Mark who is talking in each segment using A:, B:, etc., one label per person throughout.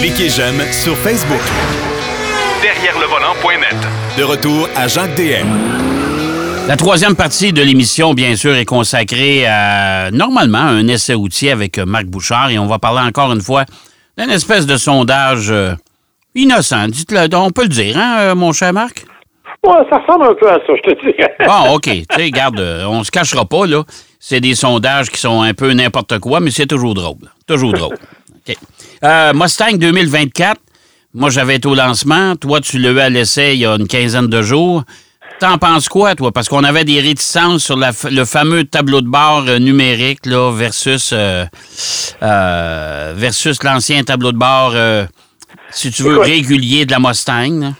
A: Cliquez j'aime sur Facebook.
B: Derrière le volant.net.
A: De retour à Jacques DM.
C: La troisième partie de l'émission, bien sûr, est consacrée à, normalement, un essai outil avec Marc Bouchard et on va parler encore une fois d'une espèce de sondage euh, innocent. Dites-le, on peut le dire, hein, euh, mon cher Marc?
D: Ouais, ça ressemble un peu à ça, je te dis.
C: Bon, OK. Tu sais, regarde, euh, on se cachera pas, là. C'est des sondages qui sont un peu n'importe quoi, mais c'est toujours drôle. Toujours drôle. OK. Euh, Mustang 2024, moi, j'avais été au lancement. Toi, tu l'as eu à l'essai il y a une quinzaine de jours. T'en penses quoi, toi? Parce qu'on avait des réticences sur le fameux tableau de bord euh, numérique là, versus, versus l'ancien tableau de bord, si tu veux, régulier de la Mustang.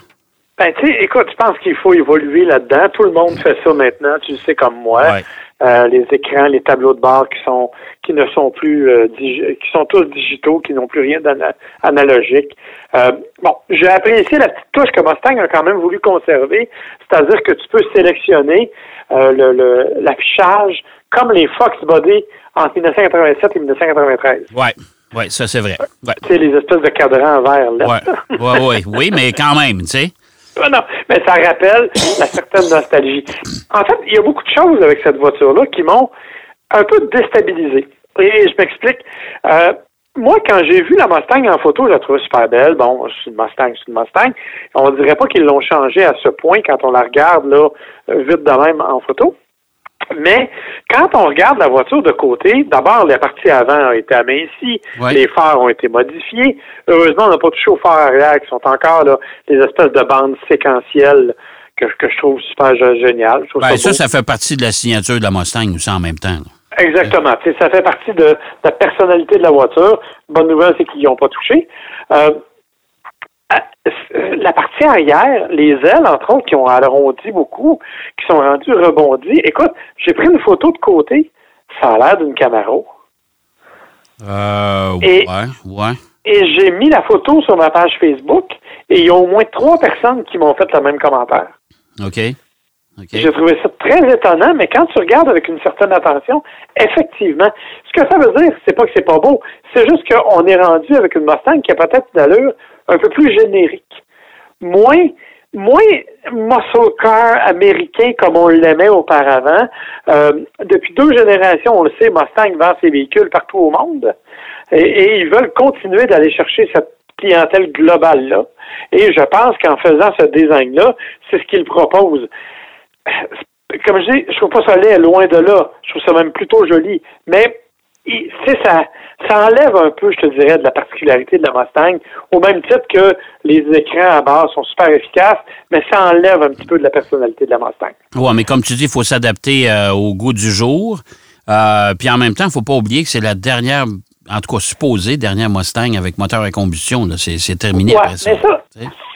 D: Ben, tu sais, écoute, je pense qu'il faut évoluer là-dedans. Tout le monde fait ça maintenant, tu le sais comme moi. Euh, les écrans, les tableaux de bord qui sont qui ne sont plus euh, qui sont tous digitaux, qui n'ont plus rien d'analogique. Euh, bon, j'ai apprécié la petite touche que Mustang a quand même voulu conserver, c'est-à-dire que tu peux sélectionner le l'affichage comme les Fox Body entre 1987 et 1993.
C: Ouais. Oui, ça c'est vrai. Ouais.
D: Tu sais, les espèces de cadrans verre là.
C: Ouais. ouais, ouais, oui, mais quand même, tu sais.
D: non, mais ça rappelle la certaine nostalgie. En fait, il y a beaucoup de choses avec cette voiture-là qui m'ont un peu déstabilisé. Et je m'explique. Euh, moi, quand j'ai vu la Mustang en photo, je la trouvais super belle. Bon, c'est une Mustang, c'est une Mustang. On dirait pas qu'ils l'ont changé à ce point quand on la regarde là, vite de même en photo. Mais quand on regarde la voiture de côté, d'abord, la partie avant a été amincie, les phares ont été modifiés. Heureusement, on n'a pas touché aux phares arrière qui sont encore là, des espèces de bandes séquentielles que, que je trouve super géniales.
C: Ben, ça, ça, fait partie de la signature de la Mustang aussi en même temps.
D: Exactement. Ça fait partie de, la personnalité de la voiture. Bonne nouvelle, c'est qu'ils n'y ont pas touché. Euh, la partie arrière, les ailes, entre autres, qui ont arrondi beaucoup, qui sont rendues rebondies. Écoute, j'ai pris une photo de côté, ça a l'air d'une Camaro.
C: Euh, ouais, ouais.
D: Et j'ai mis la photo sur ma page Facebook et il y a au moins trois personnes qui m'ont fait le même commentaire.
C: OK.
D: J'ai trouvé ça très étonnant, mais quand tu regardes avec une certaine attention, effectivement, ce que ça veut dire, c'est pas que c'est pas beau, c'est juste qu'on est rendu avec une Mustang qui a peut-être une allure un peu plus générique. Moins, moins muscle car américain comme on l'aimait auparavant. Euh, depuis deux générations, on le sait, Mustang vend ses véhicules partout au monde et, ils veulent continuer d'aller chercher cette clientèle globale-là. Et je pense qu'en faisant ce design-là, c'est ce qu'ils proposent. Comme je dis, je trouve pas ça aller loin de là. Je trouve ça même plutôt joli. Mais ça, ça enlève un peu, je te dirais, de la particularité de la Mustang, au même titre que les écrans à base sont super efficaces, mais ça enlève un petit peu de la personnalité de la Mustang.
C: Oui, mais comme tu dis, il faut s'adapter euh, au goût du jour. Euh, puis en même temps, il ne faut pas oublier que c'est la dernière, en tout cas supposée, dernière Mustang avec moteur à combustion. C'est terminé après ça.
D: Mais ça,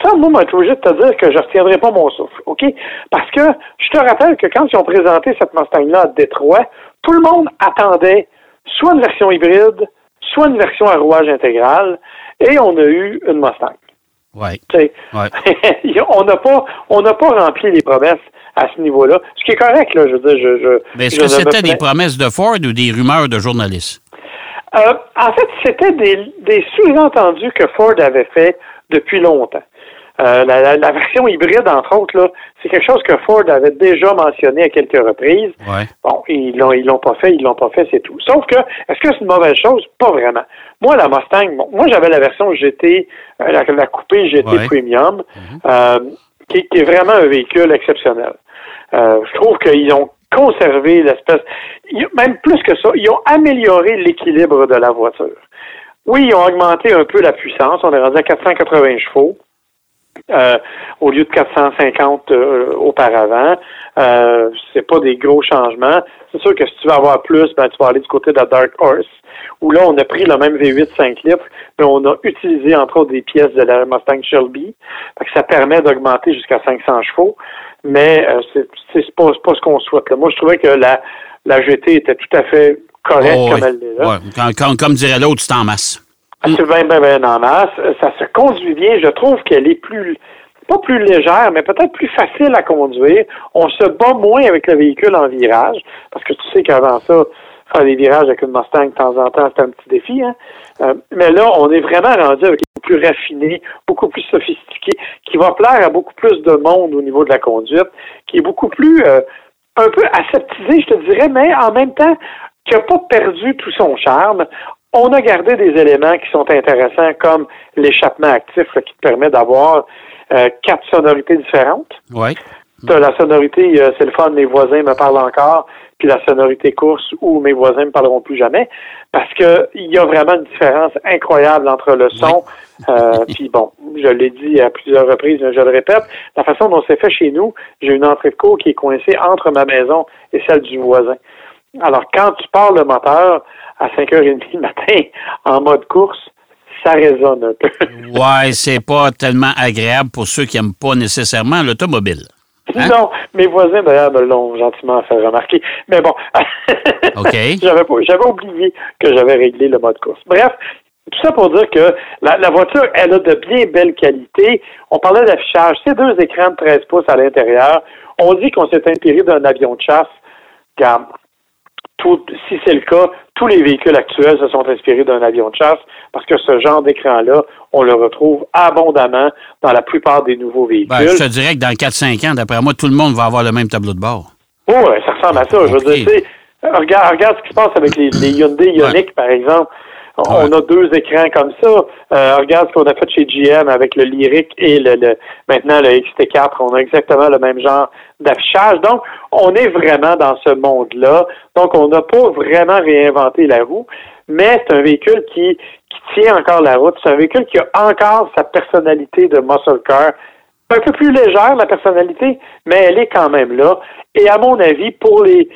D: ça, moi, je suis obligé de te dire que je ne retiendrai pas mon souffle, OK? Parce que je te rappelle que quand ils ont présenté cette Mustang-là à Détroit, tout le monde attendait soit une version hybride, soit une version à rouage intégral, et on a eu une Mustang.
C: Oui.
D: on n'a pas, on n'a pas rempli les promesses à ce niveau-là. Ce qui est correct, là, je veux dire, je,
C: Mais est-ce que c'était des promesses de Ford ou des rumeurs de journalistes?
D: Euh, en fait, c'était des, des sous-entendus que Ford avait fait depuis longtemps. Euh, la, la, version hybride, entre autres, là, c'est quelque chose que Ford avait déjà mentionné à quelques reprises. Bon, ils l'ont, ils l'ont pas fait, ils l'ont pas fait, c'est tout. Sauf que, est-ce que c'est une mauvaise chose? Pas vraiment. Moi, la Mustang, bon, moi, j'avais la version GT, euh, la, la, coupée GT Premium, mhm. euh, qui, qui, est vraiment un véhicule exceptionnel. je trouve qu'ils ont conservé l'espèce, même plus que ça, ils ont amélioré l'équilibre de la voiture. Oui, ils ont augmenté un peu la puissance. On est rendu à 480 chevaux. Euh, au lieu de 450 euh, auparavant. Euh, c'est pas des gros changements. C'est sûr que si tu veux avoir plus, ben, tu vas aller du côté de la Dark Horse, où là, on a pris le même V8 5 litres, mais on a utilisé, entre autres, des pièces de la Mustang Shelby. ça permet d'augmenter jusqu'à 500 chevaux, mais euh, c'est pas, pas ce qu'on souhaite. Moi, je trouvais que la, la GT était tout à fait correcte oh, comme elle est
C: là. Comme, comme dirait l'autre, c'est en masse.
D: C'est bien, bien, bien en masse. Ça se conduit bien. Je trouve qu'elle est plus, pas plus légère, mais peut-être plus facile à conduire. On se bat moins avec le véhicule en virage, parce que tu sais qu'avant ça, faire des virages avec une Mustang de temps en temps, c'est un petit défi. Hein? Euh, mais là, on est vraiment rendu avec beaucoup plus raffiné, beaucoup plus sophistiqué, qui va plaire à beaucoup plus de monde au niveau de la conduite, qui est beaucoup plus euh, un peu aseptisé, je te dirais, mais en même temps, qui n'a pas perdu tout son charme. On a gardé des éléments qui sont intéressants, comme l'échappement actif qui te permet d'avoir euh, quatre sonorités différentes.
C: Oui.
D: Tu la sonorité, euh, c'est le fun, mes voisins me parlent encore, puis la sonorité course où mes voisins me parleront plus jamais, parce que il y a vraiment une différence incroyable entre le son, euh, puis bon, je l'ai dit à plusieurs reprises, mais je le répète, la façon dont c'est fait chez nous, j'ai une entrée de cour qui est coincée entre ma maison et celle du voisin. Alors, quand tu pars le moteur à 5h30 du matin en mode course, ça résonne un peu.
C: ouais, c'est pas tellement agréable pour ceux qui n'aiment pas nécessairement l'automobile.
D: Hein? Non, mes voisins d'ailleurs me l'ont gentiment fait remarquer. Mais bon, j'avais, j'avais oublié que j'avais réglé le mode course. Bref, tout ça pour dire que la, voiture, elle a de bien belles qualités. On parlait d'affichage. C'est deux écrans de 13 pouces à l'intérieur. On dit qu'on s'est inspiré d'un avion de chasse. Si c'est le cas, tous les véhicules actuels se sont inspirés d'un avion de chasse parce que ce genre d'écran-là, on le retrouve abondamment dans la plupart des nouveaux véhicules. Ben,
C: je te dirais que dans 4-5 ans, d'après moi, tout le monde va avoir le même tableau de bord.
D: Oui, ça ressemble à ça. Je veux dire, regarde, regarde ce qui se passe avec les, Hyundai Ioniq, par exemple. On a deux écrans comme ça. Euh, regarde ce qu'on a fait chez GM avec le Lyric et le, maintenant le XT4. On a exactement le même genre d'affichage. Donc, on est vraiment dans ce monde-là. Donc, on n'a pas vraiment réinventé la roue, mais c'est un véhicule qui, qui tient encore la route. C'est un véhicule qui a encore sa personnalité de muscle car. Un peu plus légère, la personnalité, mais elle est quand même là. Et à mon avis, pour les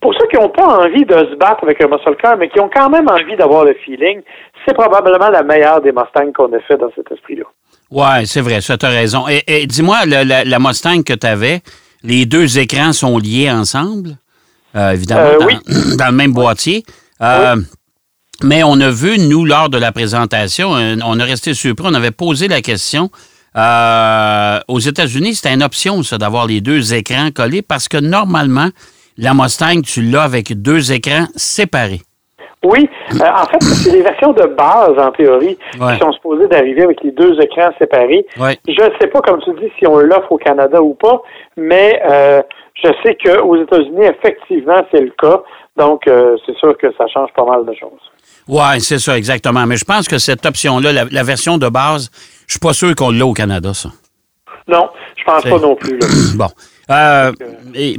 D: pour ceux qui n'ont pas envie de se battre avec un muscle car, mais qui ont quand même envie d'avoir le feeling, c'est probablement la meilleure des Mustangs qu'on a fait dans cet esprit-là.
C: Oui, c'est vrai, ça, tu as raison. Et, dis-moi, la, Mustang que tu avais, les deux écrans sont liés ensemble, euh, évidemment, euh, dans, le même boîtier. Euh, mais on a vu, nous, lors de la présentation, on a resté surpris, on avait posé la question. aux États-Unis, c'était une option, ça, d'avoir les deux écrans collés parce que normalement, la Mustang, tu l'as avec deux écrans séparés.
D: Oui, euh, en fait, c'est des versions de base, en théorie, qui sont supposées d'arriver avec les deux écrans séparés. Je ne sais pas, comme tu dis, si on l'offre au Canada ou pas, mais euh, je sais qu'aux États-Unis, effectivement, c'est le cas. Donc, euh, c'est sûr que ça change pas mal de choses.
C: Oui, c'est ça, exactement. Mais je pense que cette option-là, la, version de base, je suis pas sûr qu'on l'a au Canada, ça.
D: Non, je pense pas non plus.
C: bon. Euh,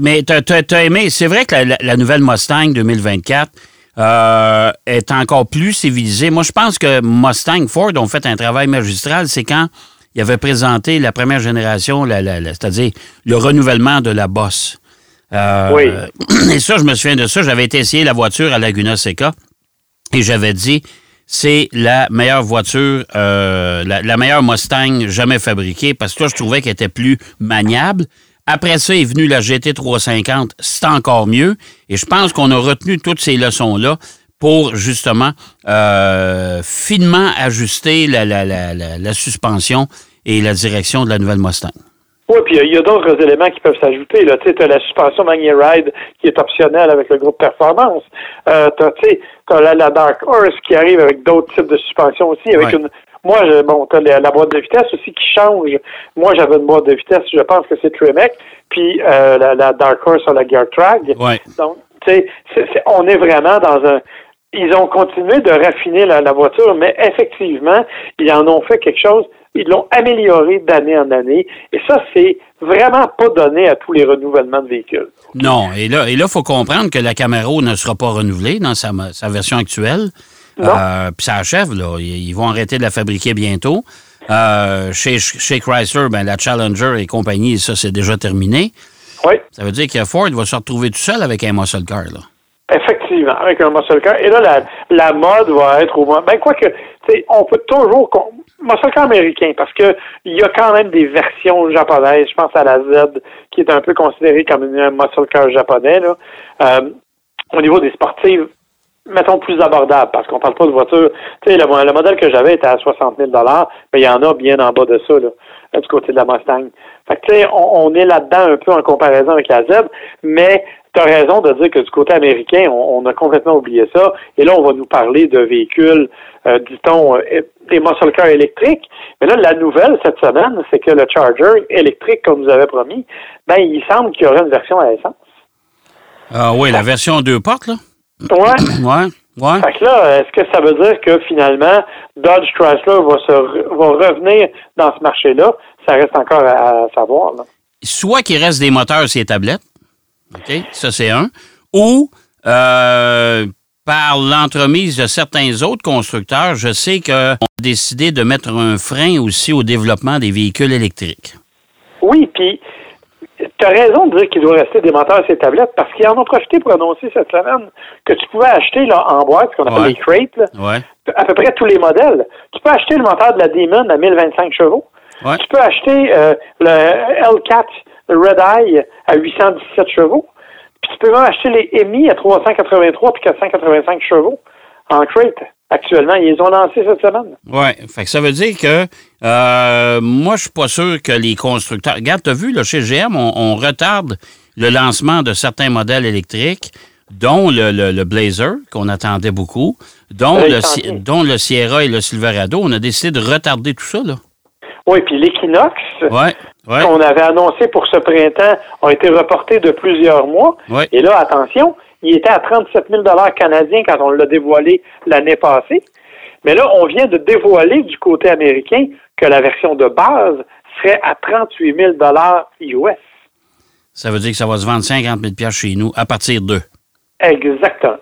C: mais tu as, aimé, c'est vrai que la, nouvelle Mustang 2024 euh, est encore plus civilisée. Moi, je pense que Mustang Ford ont fait un travail magistral. C'est quand ils avaient présenté la première génération, c'est-à-dire le renouvellement de la bosse. Euh, oui. Et ça, je me souviens de ça. J'avais été essayer la voiture à Laguna Seca et j'avais dit c'est la meilleure voiture, la, la, meilleure Mustang jamais fabriquée parce que là, je trouvais qu'elle était plus maniable. Après ça est venue la GT 350, c'est encore mieux. Et je pense qu'on a retenu toutes ces leçons-là pour justement euh, finement ajuster la, la, la, la, suspension et la direction de la nouvelle Mustang.
D: Oui, puis il y a, d'autres éléments qui peuvent s'ajouter. Tu as la suspension Magni Ride qui est optionnelle avec le groupe Performance. Euh, tu as, la, la, Dark Horse qui arrive avec d'autres types de suspension aussi, avec une, moi, je, bon, t'as la, la, boîte de vitesse aussi qui change. Moi, j'avais une boîte de vitesse, je pense que c'est Tremec, puis euh, la, la, Dark Horse sur la Gear Track. Donc, tu sais, on est vraiment dans un... Ils ont continué de raffiner la, la voiture, mais effectivement, ils en ont fait quelque chose ils l'ont amélioré d'année en année. Et ça, c'est vraiment pas donné à tous les renouvellements de véhicules.
C: Non. Et là, il faut comprendre que la Camaro ne sera pas renouvelée dans sa, sa version actuelle. Euh, puis ça achève, là. Ils vont arrêter de la fabriquer bientôt. Euh, chez, chez, Chrysler, ben, la Challenger et compagnie, ça, c'est déjà terminé.
D: Oui.
C: Ça veut dire que Ford va se retrouver tout seul avec un muscle car, là.
D: Effectivement, avec un muscle car. Et là, la, la mode va être au moins. Ben, quoi que, tu sais, on peut toujours. Muscle car américain, parce que il y a quand même des versions japonaises. Je pense à la Z, qui est un peu considérée comme un muscle car japonais, là. Euh, au niveau des sportives, mettons, plus abordable, parce qu'on parle pas de voiture. Tu sais, le, le, modèle que j'avais était à 60 000 mais il y en a bien en bas de ça, là, du côté de la Mustang. Fait que, tu sais, on, est là-dedans un peu en comparaison avec la Z, mais tu as raison de dire que du côté américain, on, a complètement oublié ça. Et là, on va nous parler de véhicules, euh, dit-on, euh, des muscle cars électriques. Mais là, la nouvelle cette semaine, c'est que le Charger électrique, comme nous avait promis, ben, il semble qu'il y aurait une version à essence.
C: Ah oui, la version deux portes, là?
D: Ouais.
C: ouais. Ouais.
D: Fait que là, est-ce que ça veut dire que finalement, Dodge Chrysler va, se va revenir dans ce marché-là? Ça reste encore à, savoir. Là.
C: Soit qu'il reste des moteurs sur les tablettes, OK, ça c'est un, ou euh, par l'entremise de certains autres constructeurs, je sais qu'on a décidé de mettre un frein aussi au développement des véhicules électriques.
D: Oui, puis tu as raison de dire qu'il doit rester des moteurs à ces tablettes parce qu'ils en ont profité pour annoncer cette semaine que tu pouvais acheter là, en boîte, ce qu'on appelle les crates, à peu près tous les modèles. Tu peux acheter le moteur de la Demon à 1025 chevaux. Tu peux acheter euh, le L4 Red Eye à 817 chevaux. Puis tu peux même acheter les EMI à 383 puis 485 chevaux en crate actuellement. Ils ont lancé cette semaine.
C: Oui. Fait que ça veut dire que euh, moi, je suis pas sûr que les constructeurs. Regarde, tu as vu, là, chez GM, on, retarde le lancement de certains modèles électriques, dont le, Blazer, qu'on attendait beaucoup, dont le, dont le Sierra et le Silverado. On a décidé de retarder tout ça, là.
D: Oui, puis l'Equinox,
C: ouais,
D: qu'on avait annoncé pour ce printemps, a été reporté de plusieurs mois. Et là, attention, il était à 37 000 canadiens quand on l'a dévoilé l'année passée. Mais là, on vient de dévoiler du côté américain que la version de base serait à 38 000 US.
C: Ça veut dire que ça va se vendre 50 000 chez nous à partir d'eux.
D: Exactement.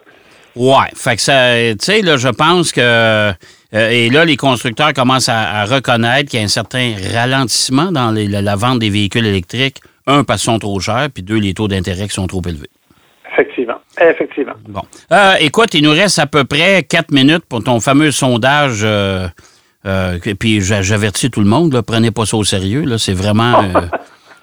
C: Ouais. Fait que ça, tu sais, là, je pense que. Euh, et là, les constructeurs commencent à, reconnaître qu'il y a un certain ralentissement dans la, vente des véhicules électriques. Un, parce qu'ils sont trop chers, puis deux, les taux d'intérêt qui sont trop élevés.
D: Effectivement. Effectivement.
C: Bon. Euh, écoute, il nous reste à peu près quatre minutes pour ton fameux sondage. Euh, euh puis j'avertis tout le monde, là, prenez pas ça au sérieux. Là, c'est vraiment.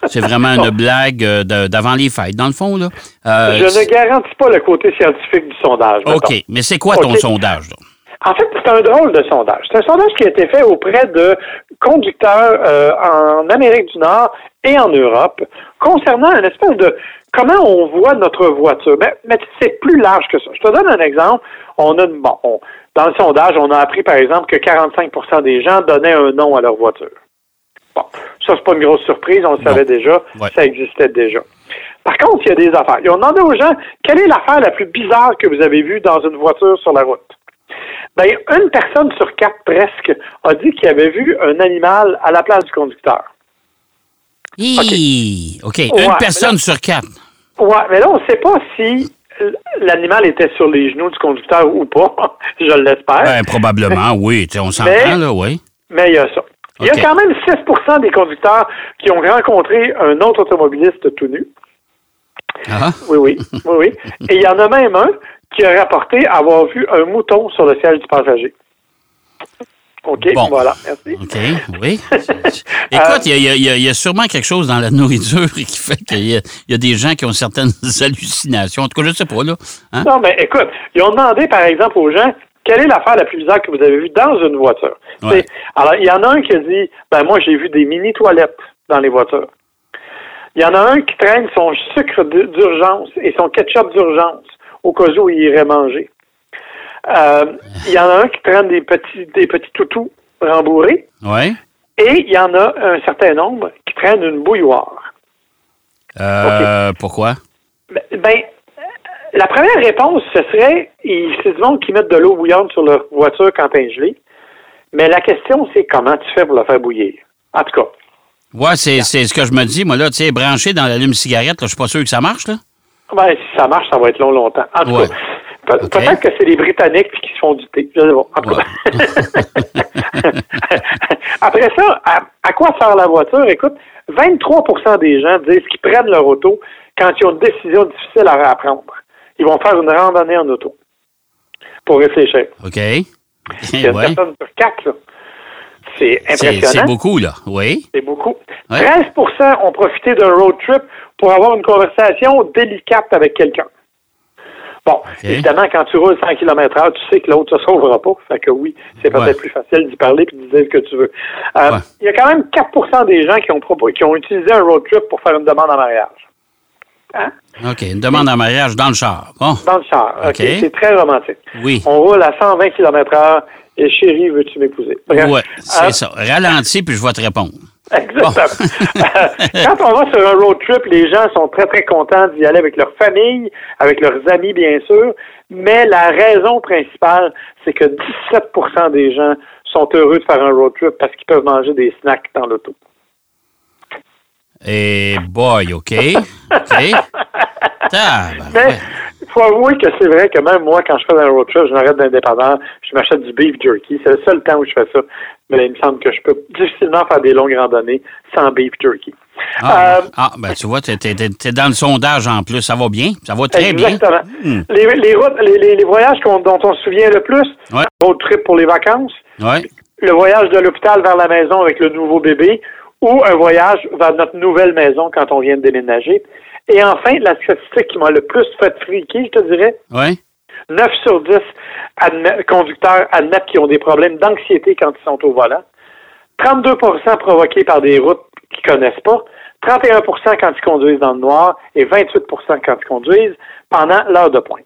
C: C'est vraiment une blague d'avant les fêtes, dans le fond. Là.
D: je ne garantis pas le côté scientifique du sondage.
C: OK. Mais c'est quoi ton sondage? Là?
D: En fait, c'est un drôle de sondage. C'est un sondage qui a été fait auprès de conducteurs en Amérique du Nord et en Europe concernant une espèce de comment on voit notre voiture? Mais, mais c'est plus large que ça. Je te donne un exemple. On a bon, dans le sondage, on a appris, par exemple, que 45% des gens donnaient un nom à leur voiture. Bon, ça, c'est pas une grosse surprise, on le savait déjà, ça existait déjà. Par contre, il y a des affaires. Ils ont demandé aux gens quelle est l'affaire la plus bizarre que vous avez vue dans une voiture sur la route? Bien, une personne sur quatre presque a dit qu'il avait vu un animal à la place du conducteur.
C: OK. Une personne sur quatre.
D: Oui, mais là, on ne sait pas si l'animal était sur les genoux du conducteur ou pas. Je l'espère.
C: Ben, probablement, oui. On s'entend, là, oui.
D: Mais il y a ça. Il y a quand même 6% des conducteurs qui ont rencontré un autre automobiliste tout nu.
C: Ah.
D: Oui, oui, oui, oui. Et il y en a même un qui a rapporté avoir vu un mouton sur le siège du passager. OK, voilà, merci. OK,
C: oui. Écoute, il y, a sûrement quelque chose dans la nourriture qui fait qu'il y, a des gens qui ont certaines hallucinations. En tout cas, je ne sais pas, là.
D: Hein? Non, mais écoute, ils ont demandé, par exemple, aux gens quelle est l'affaire la plus bizarre que vous avez vue dans une voiture? Alors, il y en a un qui a dit, ben moi, j'ai vu des mini-toilettes dans les voitures. Il y en a un qui traîne son sucre d'urgence et son ketchup d'urgence au cas où il irait manger. Euh, il y en a un qui traîne des petits, des petits toutous rembourrés.
C: Oui.
D: Et il y en a un certain nombre qui traînent une bouilloire.
C: Euh, Pourquoi?
D: Ben, ben, la première réponse, ce serait, c'est du monde qui mettent de l'eau bouillante sur leur voiture quand elle est gelée. Mais la question, c'est comment tu fais pour la faire bouillir? En tout cas.
C: Ouais, c'est, ce que je me dis. Moi, là, tu sais, branché dans l'allume-cigarette, je suis pas sûr que ça marche, là.
D: Ben, si ça marche, ça va être long, longtemps. En tout cas, Peut-être que c'est les Britanniques qui se font du thé. Je Après ça, à, quoi sert la voiture? Écoute, 23% des gens disent qu'ils prennent leur auto quand ils ont une décision difficile à prendre. Ils vont faire une randonnée en auto pour réfléchir.
C: OK.
D: C'est une personne sur quatre, là. C'est impressionnant.
C: C'est beaucoup, là. Oui.
D: C'est beaucoup. 13% ont profité d'un road trip pour avoir une conversation délicate avec quelqu'un. Évidemment, quand tu roules 100 km h tu sais que l'autre ne se sauvera pas. Fait que oui, c'est peut-être plus facile d'y parler et de dire ce que tu veux. Euh, il y a quand même 4% des gens qui ont, qui ont utilisé un road trip pour faire une demande en mariage. Hein?
C: OK, une demande en mariage dans le char. Bon.
D: Dans le char. OK. C'est très romantique.
C: Oui.
D: On roule à 120 km/h et chérie, veux-tu m'épouser?
C: Ouais, c'est
D: Ah,
C: ça. Ralentis, puis je vais te répondre.
D: Exactement. Quand on va sur un road trip, les gens sont très, très contents d'y aller avec leur famille, avec leurs amis, bien sûr. Mais la raison principale, c'est que 17% des gens sont heureux de faire un road trip parce qu'ils peuvent manger des snacks dans l'auto.
C: Et boy, OK.
D: Mais il faut avouer que c'est vrai que même moi, quand je fais un road trip, je m'arrête d'indépendant, je m'achète du beef jerky. C'est le seul temps où je fais ça. Mais il me semble que je peux difficilement faire des longues randonnées sans beef jerky.
C: Ah,
D: Euh,
C: ah, ben tu vois, t'es- t'es dans le sondage en plus. Ça va bien. Ça va très bien.
D: Exactement.
C: Hmm.
D: Les, les routes, les, les- voyages dont on se souvient le plus,
C: Ouais.
D: road trip pour les vacances,
C: Ouais.
D: le voyage de l'hôpital vers la maison avec le nouveau bébé ou un voyage vers notre nouvelle maison quand on vient de déménager. Et enfin, la statistique qui m'a le plus fait friquer, je te dirais,
C: Ouais.
D: 9 sur 10 admet- conducteurs admettent qu'ils ont des problèmes d'anxiété quand ils sont au volant. 32% provoqués par des routes qu'ils connaissent pas. 31% quand ils conduisent dans le noir et 28% quand ils conduisent pendant l'heure de pointe.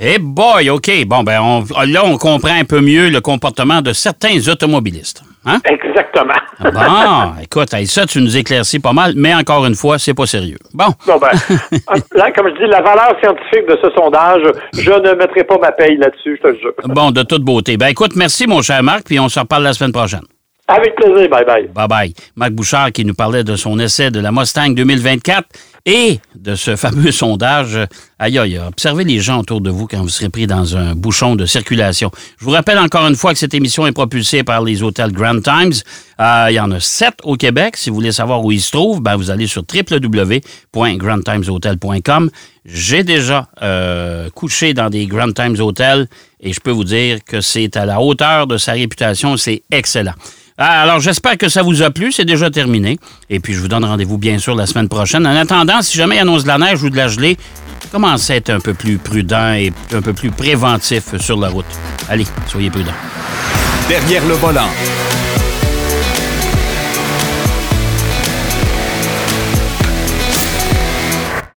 C: Eh boy, OK. Bon, ben là, on comprend un peu mieux le comportement de certains automobilistes. Hein?
D: Exactement.
C: Bon, écoute, ça, tu nous éclaircis pas mal, mais encore une fois, c'est pas sérieux. Bon.
D: Bon, ben, là, comme je dis, la valeur scientifique de ce sondage, je ne mettrai pas ma paye là-dessus, je te le jure.
C: Bon, de toute beauté. Ben écoute, merci, mon cher Marc, puis on se reparle la semaine prochaine.
D: Avec plaisir, bye bye.
C: Bye bye. Marc Bouchard qui nous parlait de son essai de la Mustang 2024 et de ce fameux sondage. Aïe, aïe, observez les gens autour de vous quand vous serez pris dans un bouchon de circulation. Je vous rappelle encore une fois que cette émission est propulsée par les hôtels Grand Times. Euh, il y en a sept au Québec. Si vous voulez savoir où ils se trouvent, ben, vous allez sur www.grandtimeshotel.com. J'ai déjà euh, couché dans des Grand Times Hotels et je peux vous dire que c'est à la hauteur de sa réputation. C'est excellent. Ah, Alors, j'espère que ça vous a plu. C'est déjà terminé. Et puis, je vous donne rendez-vous, bien sûr, la semaine prochaine. En attendant, si jamais il annonce de la neige ou de la gelée, commencez à être un peu plus prudent et un peu plus préventif sur la route. Allez, soyez prudents.
A: Derrière le volant.